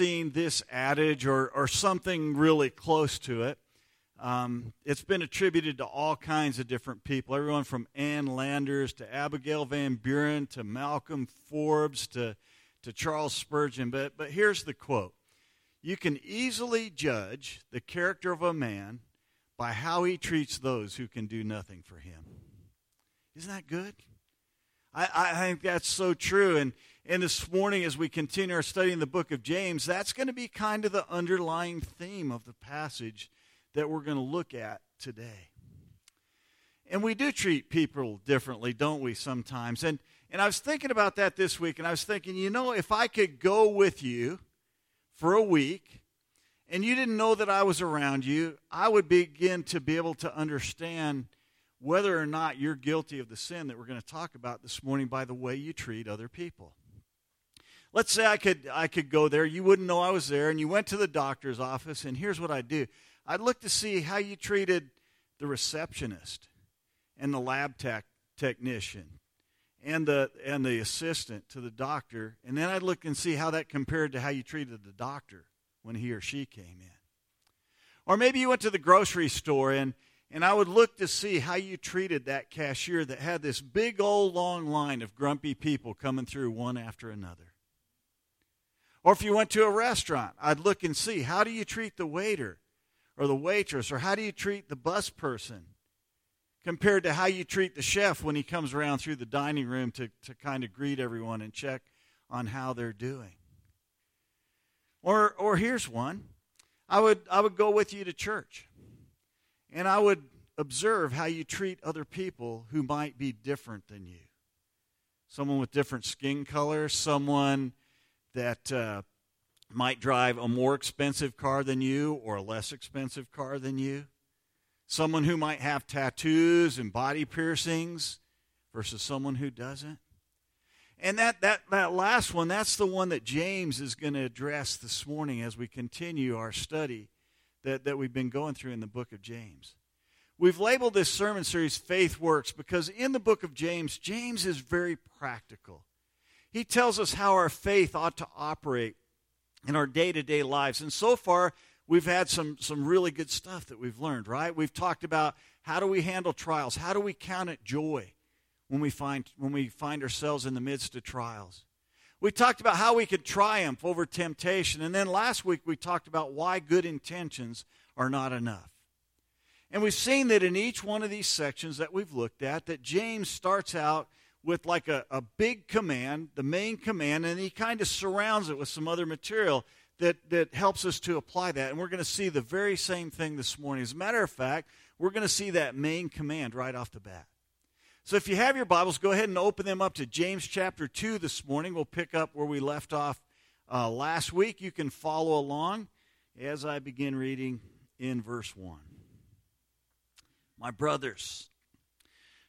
seen this adage or, or something really close to it. Um, it's been attributed to all kinds of different people, everyone from Ann Landers to Abigail Van Buren to Malcolm Forbes to, to Charles Spurgeon. But, but here's the quote You can easily judge the character of a man by how he treats those who can do nothing for him. Isn't that good? I, I think that's so true. And, and this morning, as we continue our study in the book of James, that's going to be kind of the underlying theme of the passage that we're going to look at today. And we do treat people differently, don't we, sometimes? And, and I was thinking about that this week, and I was thinking, you know, if I could go with you for a week and you didn't know that I was around you, I would begin to be able to understand whether or not you're guilty of the sin that we're going to talk about this morning by the way you treat other people. Let's say I could I could go there, you wouldn't know I was there, and you went to the doctor's office, and here's what I'd do. I'd look to see how you treated the receptionist and the lab tech technician and the and the assistant to the doctor, and then I'd look and see how that compared to how you treated the doctor when he or she came in. Or maybe you went to the grocery store and and I would look to see how you treated that cashier that had this big old long line of grumpy people coming through one after another. Or if you went to a restaurant, I'd look and see how do you treat the waiter or the waitress, or how do you treat the bus person compared to how you treat the chef when he comes around through the dining room to, to kind of greet everyone and check on how they're doing. Or, or here's one I would, I would go with you to church and I would observe how you treat other people who might be different than you. Someone with different skin color, someone that uh, might drive a more expensive car than you or a less expensive car than you. Someone who might have tattoos and body piercings versus someone who doesn't. And that, that, that last one, that's the one that James is going to address this morning as we continue our study that, that we've been going through in the book of James. We've labeled this sermon series Faith Works because in the book of James, James is very practical. He tells us how our faith ought to operate in our day to day lives. And so far, we've had some, some really good stuff that we've learned, right? We've talked about how do we handle trials? How do we count it joy when we find, when we find ourselves in the midst of trials? We talked about how we could triumph over temptation. And then last week, we talked about why good intentions are not enough. And we've seen that in each one of these sections that we've looked at, that James starts out with like a, a big command, the main command, and he kind of surrounds it with some other material that, that helps us to apply that. And we're going to see the very same thing this morning. As a matter of fact, we're going to see that main command right off the bat. So if you have your Bibles, go ahead and open them up to James chapter 2 this morning. We'll pick up where we left off uh, last week. You can follow along as I begin reading in verse 1. My brothers,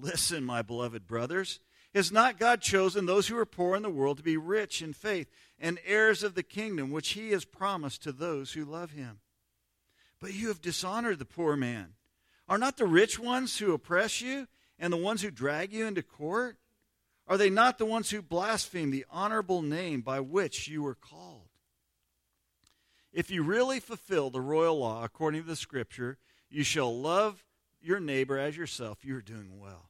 Listen, my beloved brothers. Has not God chosen those who are poor in the world to be rich in faith and heirs of the kingdom which he has promised to those who love him? But you have dishonored the poor man. Are not the rich ones who oppress you and the ones who drag you into court? Are they not the ones who blaspheme the honorable name by which you were called? If you really fulfill the royal law according to the scripture, you shall love your neighbor as yourself, you're doing well.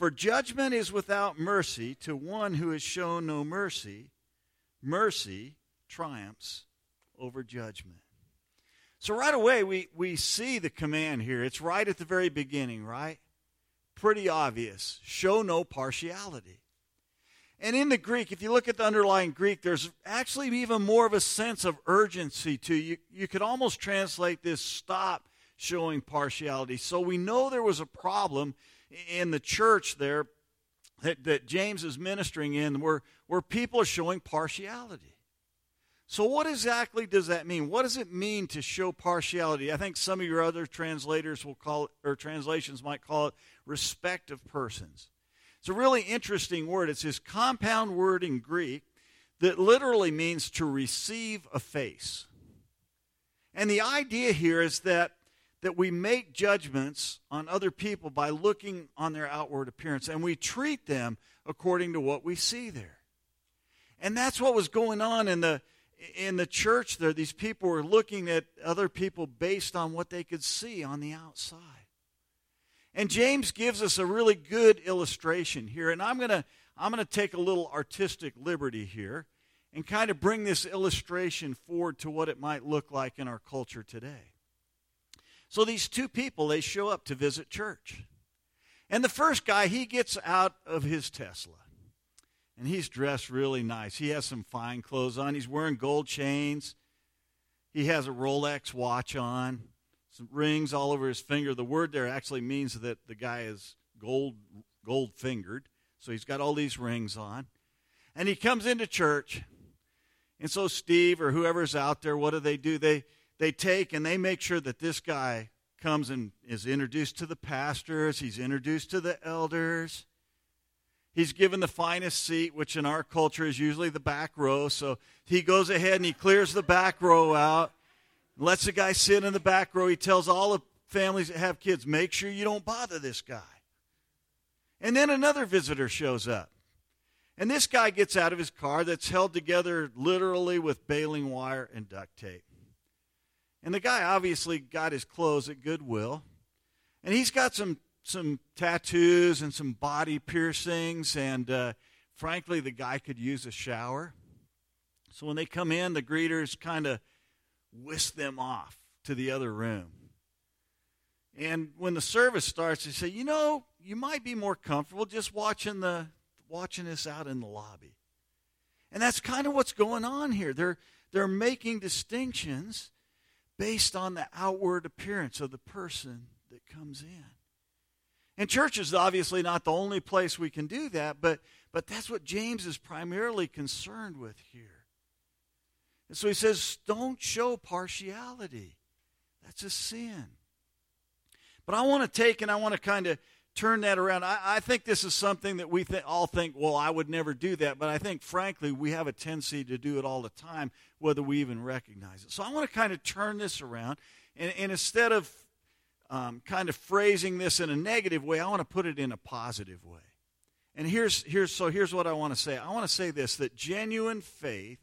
For judgment is without mercy to one who has shown no mercy. Mercy triumphs over judgment. So right away, we, we see the command here. It's right at the very beginning, right? Pretty obvious. Show no partiality. And in the Greek, if you look at the underlying Greek, there's actually even more of a sense of urgency to you. You could almost translate this stop showing partiality. So we know there was a problem in the church there that, that James is ministering in where, where people are showing partiality. So, what exactly does that mean? What does it mean to show partiality? I think some of your other translators will call it, or translations might call it respect of persons. It's a really interesting word. It's this compound word in Greek that literally means to receive a face. And the idea here is that that we make judgments on other people by looking on their outward appearance and we treat them according to what we see there. And that's what was going on in the in the church there. These people were looking at other people based on what they could see on the outside. And James gives us a really good illustration here and I'm going to I'm going to take a little artistic liberty here and kind of bring this illustration forward to what it might look like in our culture today. So these two people, they show up to visit church. And the first guy, he gets out of his Tesla. And he's dressed really nice. He has some fine clothes on. He's wearing gold chains. He has a Rolex watch on, some rings all over his finger. The word there actually means that the guy is gold gold fingered. So he's got all these rings on. And he comes into church. And so Steve or whoever's out there, what do they do? They they take and they make sure that this guy comes and is introduced to the pastors, he's introduced to the elders. He's given the finest seat, which in our culture is usually the back row. So he goes ahead and he clears the back row out, lets the guy sit in the back row. He tells all the families that have kids, make sure you don't bother this guy. And then another visitor shows up. And this guy gets out of his car that's held together literally with baling wire and duct tape. And the guy obviously got his clothes at Goodwill. And he's got some, some tattoos and some body piercings. And uh, frankly, the guy could use a shower. So when they come in, the greeters kind of whisk them off to the other room. And when the service starts, they say, you know, you might be more comfortable just watching the watching this out in the lobby. And that's kind of what's going on here. They're they're making distinctions based on the outward appearance of the person that comes in. And church is obviously not the only place we can do that, but, but that's what James is primarily concerned with here. And so he says, don't show partiality. That's a sin. But I want to take and I want to kind of turn that around. I, I, think this is something that we th- all think, well, I would never do that. But I think, frankly, we have a tendency to do it all the time, whether we even recognize it. So I want to kind of turn this around. And, and instead of um, kind of phrasing this in a negative way, I want to put it in a positive way. And here's, here's, so here's what I want to say I want to say this that genuine faith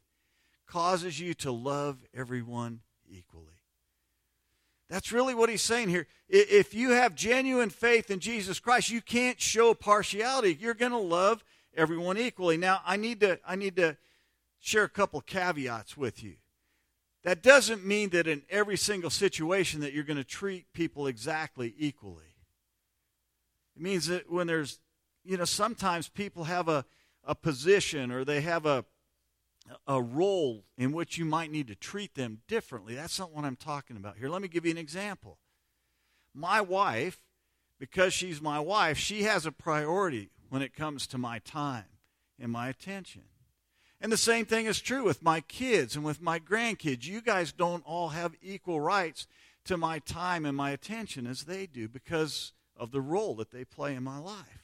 causes you to love everyone equally. That's really what he's saying here. If you have genuine faith in Jesus Christ, you can't show partiality. You're going to love everyone equally. Now, I need to I need to share a couple caveats with you. That doesn't mean that in every single situation that you're going to treat people exactly equally. It means that when there's you know sometimes people have a a position or they have a a role in which you might need to treat them differently. That's not what I'm talking about here. Let me give you an example. My wife, because she's my wife, she has a priority when it comes to my time and my attention. And the same thing is true with my kids and with my grandkids. You guys don't all have equal rights to my time and my attention as they do because of the role that they play in my life.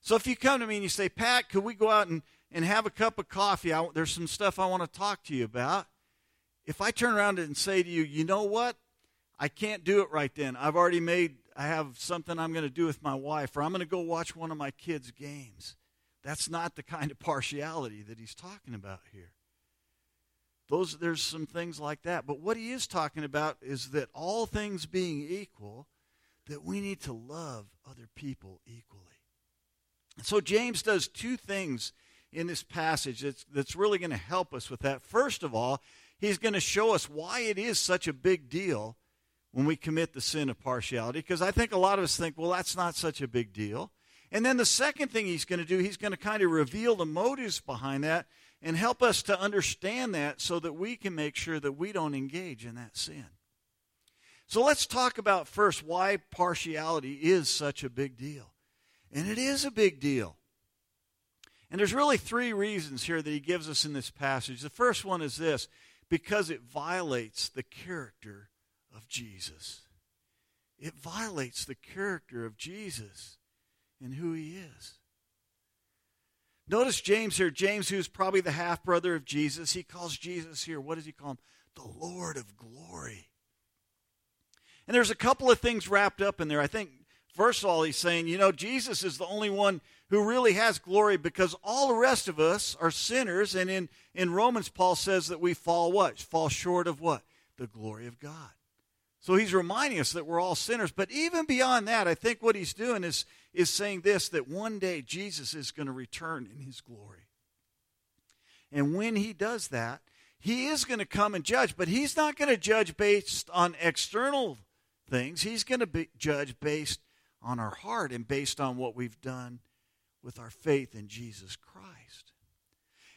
So if you come to me and you say, Pat, could we go out and and have a cup of coffee. I, there's some stuff I want to talk to you about. If I turn around and say to you, you know what? I can't do it right then. I've already made, I have something I'm going to do with my wife, or I'm going to go watch one of my kids' games. That's not the kind of partiality that he's talking about here. Those, there's some things like that. But what he is talking about is that all things being equal, that we need to love other people equally. So James does two things in this passage that's, that's really going to help us with that. First of all, he's going to show us why it is such a big deal when we commit the sin of partiality. Because I think a lot of us think, well, that's not such a big deal. And then the second thing he's going to do, he's going to kind of reveal the motives behind that and help us to understand that so that we can make sure that we don't engage in that sin. So let's talk about first why partiality is such a big deal. And it is a big deal. And there's really three reasons here that he gives us in this passage. The first one is this because it violates the character of Jesus. It violates the character of Jesus and who he is. Notice James here. James, who's probably the half brother of Jesus, he calls Jesus here, what does he call him? The Lord of glory. And there's a couple of things wrapped up in there. I think, first of all, he's saying, you know, Jesus is the only one who really has glory because all the rest of us are sinners. And in, in Romans, Paul says that we fall what? Fall short of what? The glory of God. So he's reminding us that we're all sinners. But even beyond that, I think what he's doing is, is saying this that one day Jesus is going to return in his glory. And when he does that, he is going to come and judge, but he's not going to judge based on external things. He's going to be judge based on our heart and based on what we've done with our faith in Jesus Christ.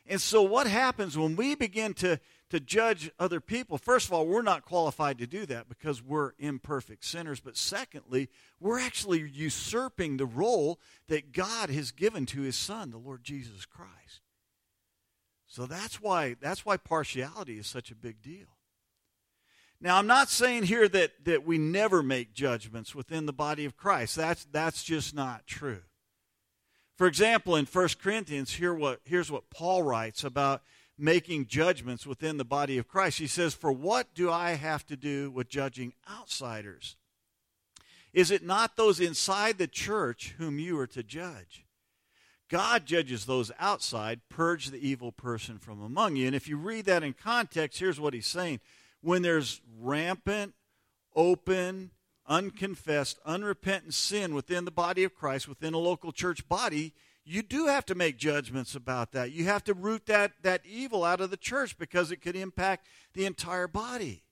And so, what happens when we begin to to judge other people, first of all, we're not qualified to do that because we're imperfect sinners. But secondly, we're actually usurping the role that God has given to his son, the Lord Jesus Christ. So that's why that's why partiality is such a big deal. Now, I'm not saying here that, that we never make judgments within the body of Christ. That's, that's just not true. For example, in 1 Corinthians, here what, here's what Paul writes about making judgments within the body of Christ. He says, For what do I have to do with judging outsiders? Is it not those inside the church whom you are to judge? God judges those outside, purge the evil person from among you. And if you read that in context, here's what he's saying. When there's rampant, open, unconfessed, unrepentant sin within the body of Christ, within a local church body, you do have to make judgments about that. You have to root that, that evil out of the church because it could impact the entire body.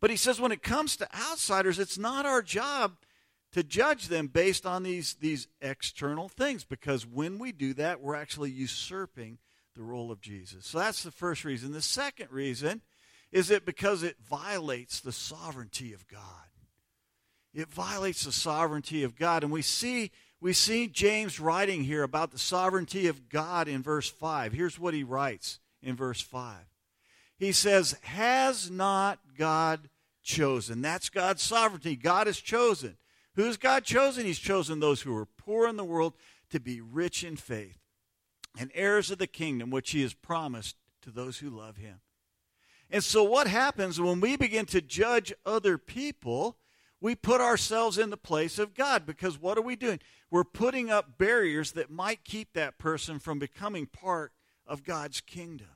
But he says when it comes to outsiders, it's not our job to judge them based on these, these external things because when we do that, we're actually usurping the role of Jesus. So that's the first reason. The second reason is it because it violates the sovereignty of God. It violates the sovereignty of God. And we see we see James writing here about the sovereignty of God in verse 5. Here's what he writes in verse 5. He says, Has not God chosen? That's God's sovereignty. God has chosen. Who's God chosen? He's chosen those who are poor in the world to be rich in faith and heirs of the kingdom which he has promised to those who love him. And so, what happens when we begin to judge other people? We put ourselves in the place of God because what are we doing? We're putting up barriers that might keep that person from becoming part of God's kingdom.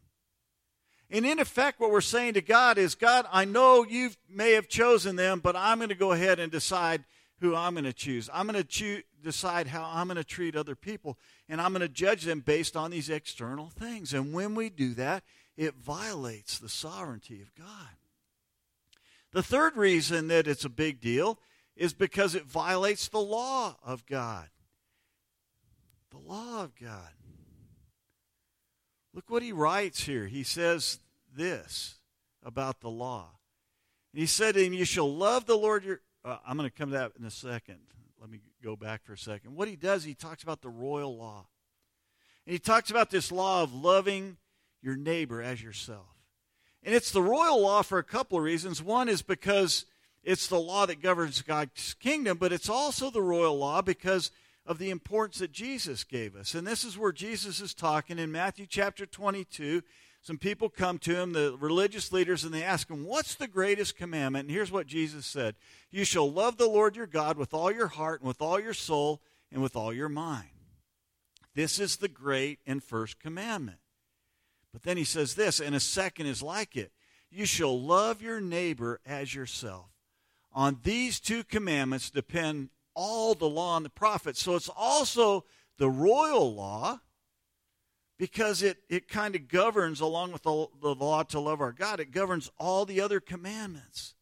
And in effect, what we're saying to God is God, I know you may have chosen them, but I'm going to go ahead and decide who I'm going to choose. I'm going to decide how I'm going to treat other people, and I'm going to judge them based on these external things. And when we do that, it violates the sovereignty of God. The third reason that it's a big deal is because it violates the law of God. The law of God. Look what he writes here. He says this about the law. He said to him, You shall love the Lord your. Uh, I'm going to come to that in a second. Let me go back for a second. What he does, he talks about the royal law. And he talks about this law of loving your neighbor as yourself. And it's the royal law for a couple of reasons. One is because it's the law that governs God's kingdom, but it's also the royal law because of the importance that Jesus gave us. And this is where Jesus is talking in Matthew chapter 22. Some people come to him, the religious leaders, and they ask him, What's the greatest commandment? And here's what Jesus said You shall love the Lord your God with all your heart, and with all your soul, and with all your mind. This is the great and first commandment. But then he says this, and a second is like it You shall love your neighbor as yourself. On these two commandments depend all the law and the prophets. So it's also the royal law because it, it kind of governs, along with the, the law to love our God, it governs all the other commandments.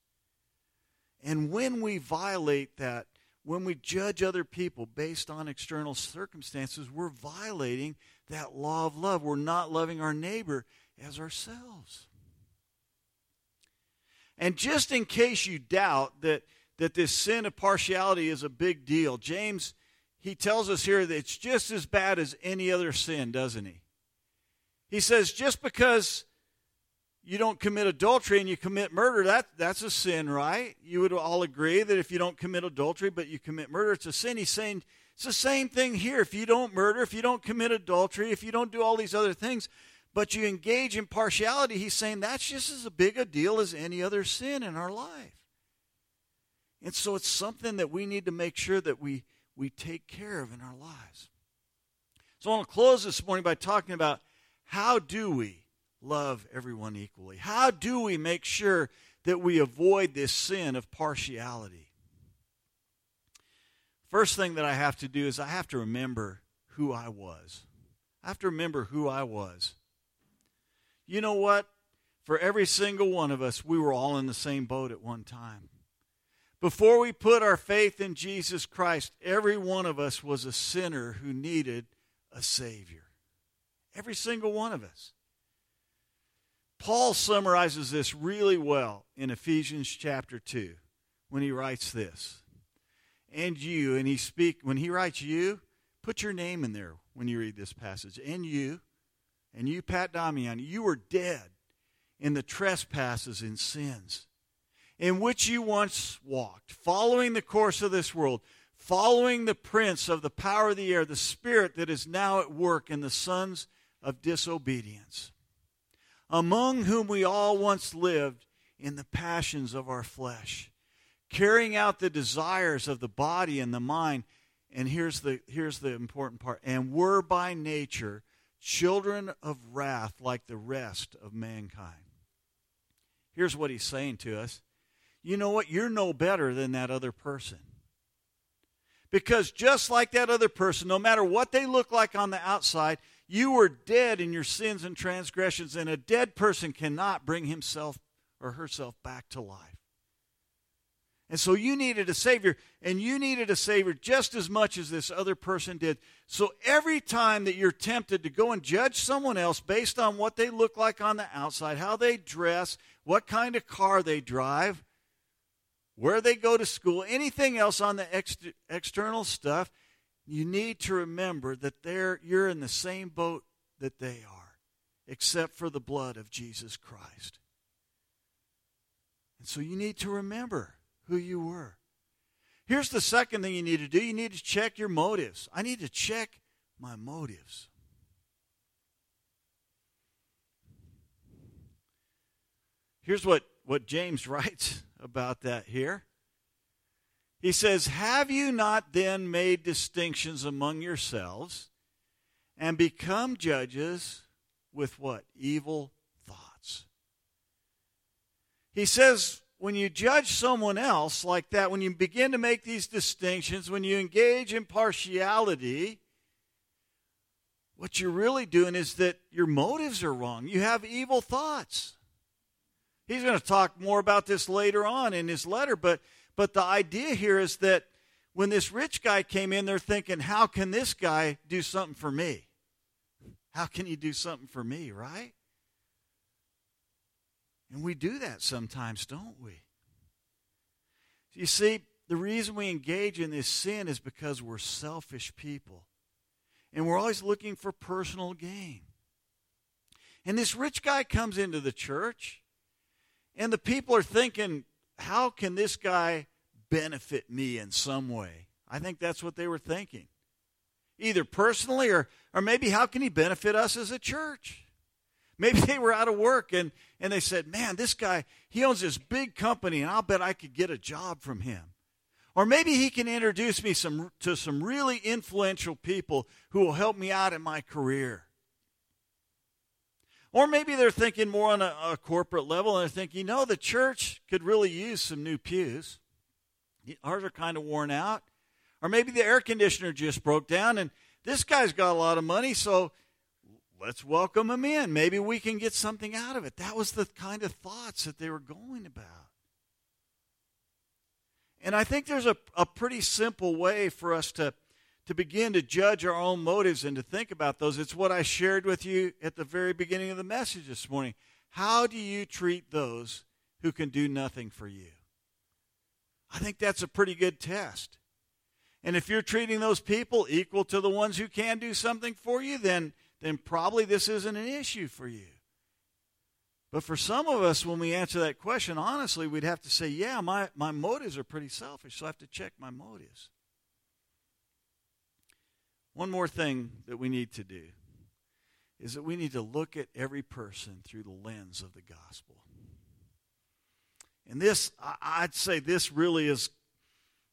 And when we violate that, when we judge other people based on external circumstances, we're violating that law of love. We're not loving our neighbor as ourselves. And just in case you doubt that, that this sin of partiality is a big deal, James, he tells us here that it's just as bad as any other sin, doesn't he? He says, just because you don't commit adultery and you commit murder, that, that's a sin, right? You would all agree that if you don't commit adultery but you commit murder, it's a sin. He's saying it's the same thing here. If you don't murder, if you don't commit adultery, if you don't do all these other things, but you engage in partiality, he's saying that's just as big a deal as any other sin in our life. And so it's something that we need to make sure that we, we take care of in our lives. So I want to close this morning by talking about how do we love everyone equally? How do we make sure that we avoid this sin of partiality? First thing that I have to do is I have to remember who I was. I have to remember who I was. You know what? For every single one of us, we were all in the same boat at one time. Before we put our faith in Jesus Christ, every one of us was a sinner who needed a Savior. Every single one of us. Paul summarizes this really well in Ephesians chapter 2 when he writes this. And you, and he speak when he writes you, put your name in there when you read this passage. And you, and you, Pat Damian, you were dead in the trespasses and sins in which you once walked, following the course of this world, following the prince of the power of the air, the spirit that is now at work in the sons of disobedience among whom we all once lived in the passions of our flesh, carrying out the desires of the body and the mind. And here's the, here's the important part and were by nature children of wrath like the rest of mankind. Here's what he's saying to us you know what? You're no better than that other person. Because just like that other person, no matter what they look like on the outside, you were dead in your sins and transgressions, and a dead person cannot bring himself or herself back to life. And so you needed a Savior, and you needed a Savior just as much as this other person did. So every time that you're tempted to go and judge someone else based on what they look like on the outside, how they dress, what kind of car they drive, where they go to school, anything else on the ex- external stuff, you need to remember that they're, you're in the same boat that they are, except for the blood of Jesus Christ. And so you need to remember who you were. Here's the second thing you need to do you need to check your motives. I need to check my motives. Here's what, what James writes about that here. He says, Have you not then made distinctions among yourselves and become judges with what? Evil thoughts. He says, when you judge someone else like that, when you begin to make these distinctions, when you engage in partiality, what you're really doing is that your motives are wrong. You have evil thoughts. He's going to talk more about this later on in his letter, but but the idea here is that when this rich guy came in, they're thinking, how can this guy do something for me? How can he do something for me, right? And we do that sometimes, don't we? You see, the reason we engage in this sin is because we're selfish people. And we're always looking for personal gain. And this rich guy comes into the church, and the people are thinking, how can this guy benefit me in some way. I think that's what they were thinking. Either personally or, or maybe how can he benefit us as a church? Maybe they were out of work and, and they said, Man, this guy, he owns this big company and I'll bet I could get a job from him. Or maybe he can introduce me some, to some really influential people who will help me out in my career. Or maybe they're thinking more on a, a corporate level and they're thinking, you know, the church could really use some new pews. Ours are kind of worn out. Or maybe the air conditioner just broke down and this guy's got a lot of money, so let's welcome him in. Maybe we can get something out of it. That was the kind of thoughts that they were going about. And I think there's a, a pretty simple way for us to, to begin to judge our own motives and to think about those. It's what I shared with you at the very beginning of the message this morning. How do you treat those who can do nothing for you? I think that's a pretty good test. And if you're treating those people equal to the ones who can do something for you, then, then probably this isn't an issue for you. But for some of us, when we answer that question, honestly, we'd have to say, yeah, my, my motives are pretty selfish, so I have to check my motives. One more thing that we need to do is that we need to look at every person through the lens of the gospel. And this, I'd say, this really is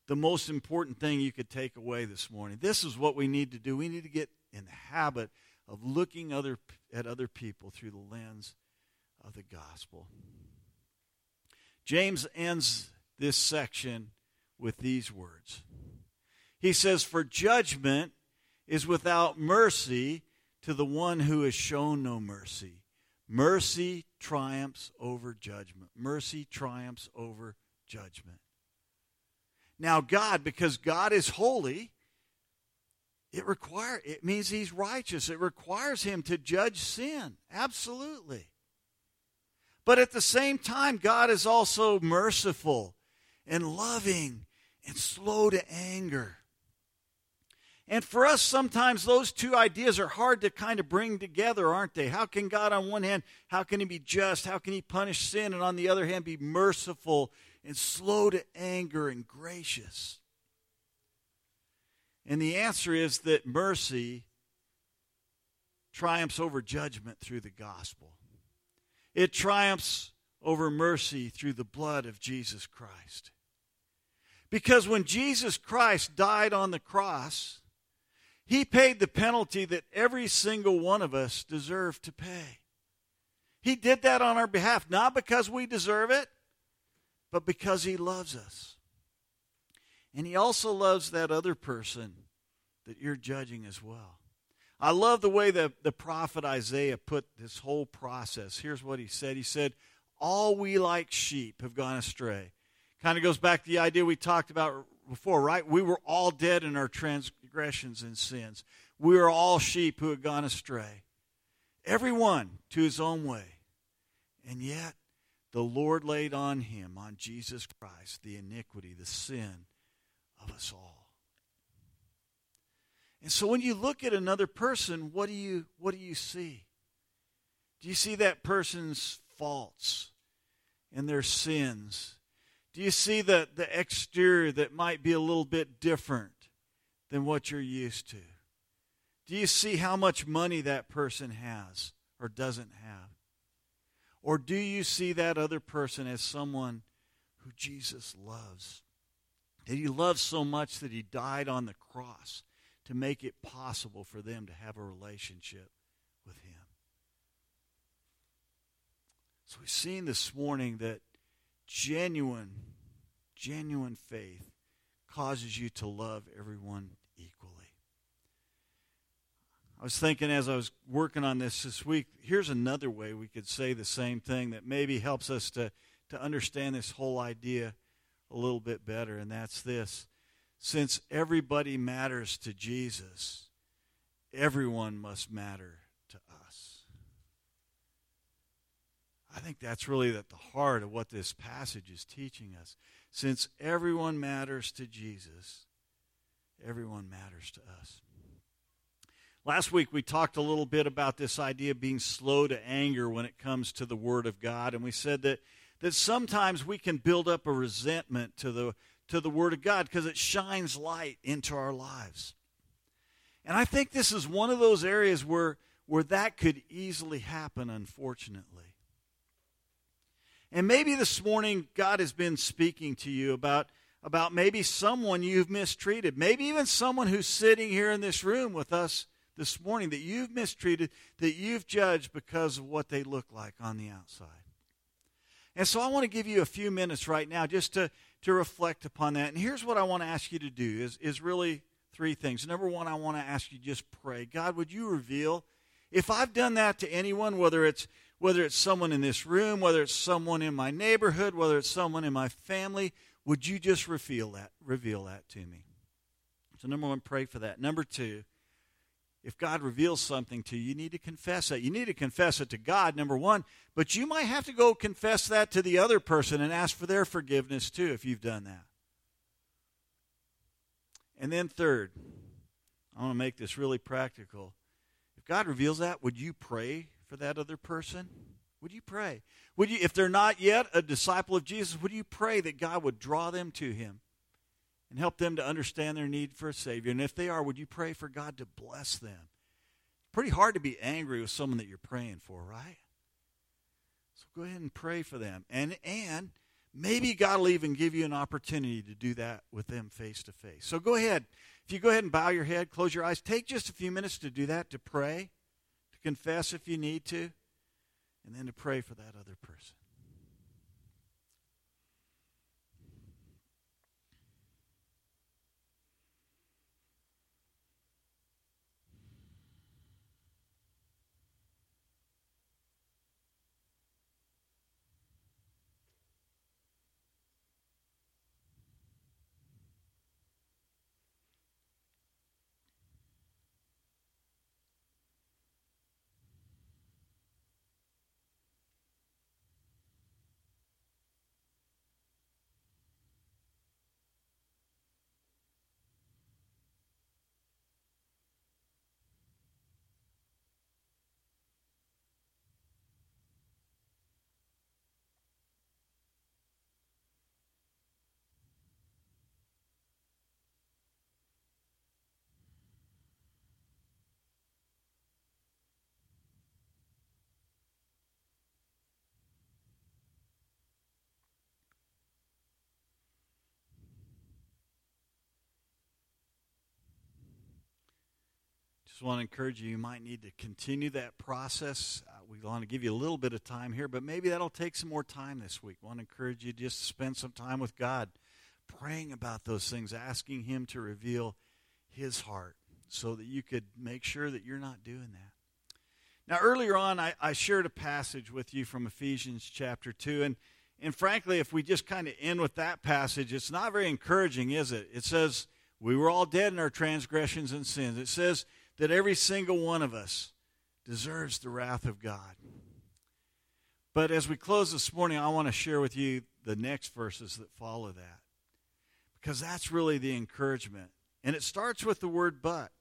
the most important thing you could take away this morning. This is what we need to do. We need to get in the habit of looking other, at other people through the lens of the gospel. James ends this section with these words He says, For judgment is without mercy to the one who has shown no mercy. Mercy triumphs over judgment. Mercy triumphs over judgment. Now, God, because God is holy, it require it means he's righteous. It requires him to judge sin. Absolutely. But at the same time, God is also merciful and loving and slow to anger. And for us, sometimes those two ideas are hard to kind of bring together, aren't they? How can God, on one hand, how can He be just? How can He punish sin? And on the other hand, be merciful and slow to anger and gracious? And the answer is that mercy triumphs over judgment through the gospel. It triumphs over mercy through the blood of Jesus Christ. Because when Jesus Christ died on the cross, he paid the penalty that every single one of us deserve to pay. He did that on our behalf, not because we deserve it, but because He loves us. And He also loves that other person that you're judging as well. I love the way the, the prophet Isaiah put this whole process. Here's what he said He said, All we like sheep have gone astray. Kind of goes back to the idea we talked about before, right? We were all dead in our transgressions and sins. We are all sheep who had gone astray. Everyone to his own way. And yet, the Lord laid on him, on Jesus Christ, the iniquity, the sin of us all. And so when you look at another person, what do you what do you see? Do you see that person's faults and their sins? Do you see the, the exterior that might be a little bit different than what you're used to? Do you see how much money that person has or doesn't have? Or do you see that other person as someone who Jesus loves? That he loves so much that he died on the cross to make it possible for them to have a relationship with him. So we've seen this morning that genuine, genuine faith causes you to love everyone equally. I was thinking as I was working on this this week, here's another way we could say the same thing that maybe helps us to, to understand this whole idea a little bit better, and that's this. Since everybody matters to Jesus, everyone must matter to us. I think that's really at the heart of what this passage is teaching us. Since everyone matters to Jesus, everyone matters to us. Last week we talked a little bit about this idea of being slow to anger when it comes to the Word of God, and we said that, that sometimes we can build up a resentment to the, to the Word of God because it shines light into our lives. And I think this is one of those areas where, where that could easily happen, unfortunately. And maybe this morning God has been speaking to you about, about maybe someone you've mistreated, maybe even someone who's sitting here in this room with us this morning that you've mistreated, that you've judged because of what they look like on the outside. And so I want to give you a few minutes right now just to, to reflect upon that. And here's what I want to ask you to do is, is really three things. Number one, I want to ask you just pray. God, would you reveal If I've done that to anyone, whether it's whether it's someone in this room, whether it's someone in my neighborhood, whether it's someone in my family, would you just reveal that reveal that to me? So number 1, pray for that. Number 2, if God reveals something to you, you need to confess that. You need to confess it to God, number 1, but you might have to go confess that to the other person and ask for their forgiveness too if you've done that. And then third, I want to make this really practical. If God reveals that, would you pray for that other person? Would you pray? Would you if they're not yet a disciple of Jesus, would you pray that God would draw them to him and help them to understand their need for a savior? And if they are, would you pray for God to bless them? Pretty hard to be angry with someone that you're praying for, right? So go ahead and pray for them. And and maybe God will even give you an opportunity to do that with them face to face. So go ahead. If you go ahead and bow your head, close your eyes, take just a few minutes to do that, to pray, to confess if you need to, and then to pray for that other person. Just want to encourage you, you might need to continue that process. Uh, we want to give you a little bit of time here, but maybe that'll take some more time this week. want to encourage you just to spend some time with God, praying about those things, asking Him to reveal His heart so that you could make sure that you're not doing that. Now, earlier on, I, I shared a passage with you from Ephesians chapter 2, and, and frankly, if we just kind of end with that passage, it's not very encouraging, is it? It says, We were all dead in our transgressions and sins. It says, that every single one of us deserves the wrath of God. But as we close this morning, I want to share with you the next verses that follow that. Because that's really the encouragement. And it starts with the word but.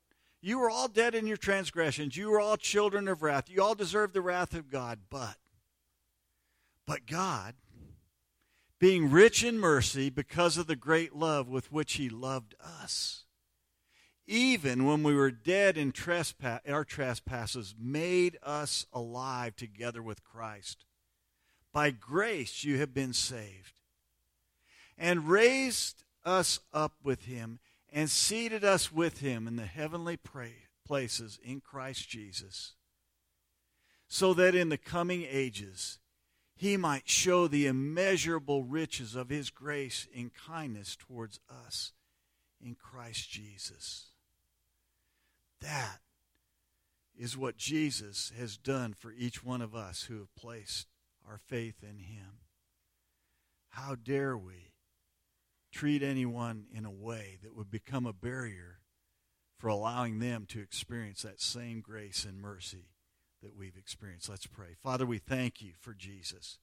You were all dead in your transgressions. You were all children of wrath. You all deserve the wrath of God. But, but God, being rich in mercy because of the great love with which He loved us, even when we were dead in trespass, our trespasses, made us alive together with Christ. By grace you have been saved, and raised us up with him, and seated us with him in the heavenly places in Christ Jesus, so that in the coming ages he might show the immeasurable riches of his grace in kindness towards us in Christ Jesus. That is what Jesus has done for each one of us who have placed our faith in him. How dare we treat anyone in a way that would become a barrier for allowing them to experience that same grace and mercy that we've experienced? Let's pray. Father, we thank you for Jesus.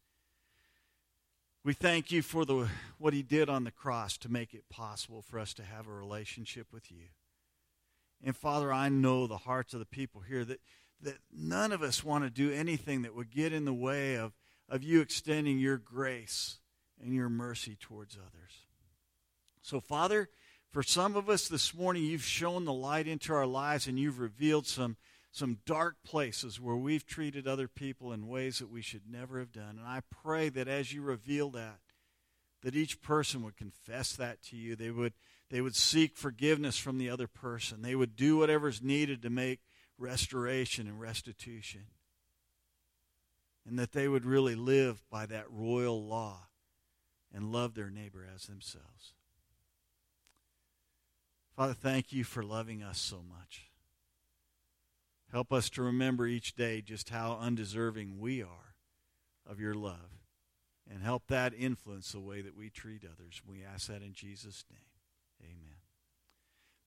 We thank you for the, what he did on the cross to make it possible for us to have a relationship with you. And Father, I know the hearts of the people here that, that none of us want to do anything that would get in the way of, of you extending your grace and your mercy towards others. So, Father, for some of us this morning, you've shown the light into our lives and you've revealed some, some dark places where we've treated other people in ways that we should never have done. And I pray that as you reveal that, that each person would confess that to you. They would they would seek forgiveness from the other person. They would do whatever's needed to make restoration and restitution. And that they would really live by that royal law and love their neighbor as themselves. Father, thank you for loving us so much. Help us to remember each day just how undeserving we are of your love. And help that influence the way that we treat others. We ask that in Jesus' name.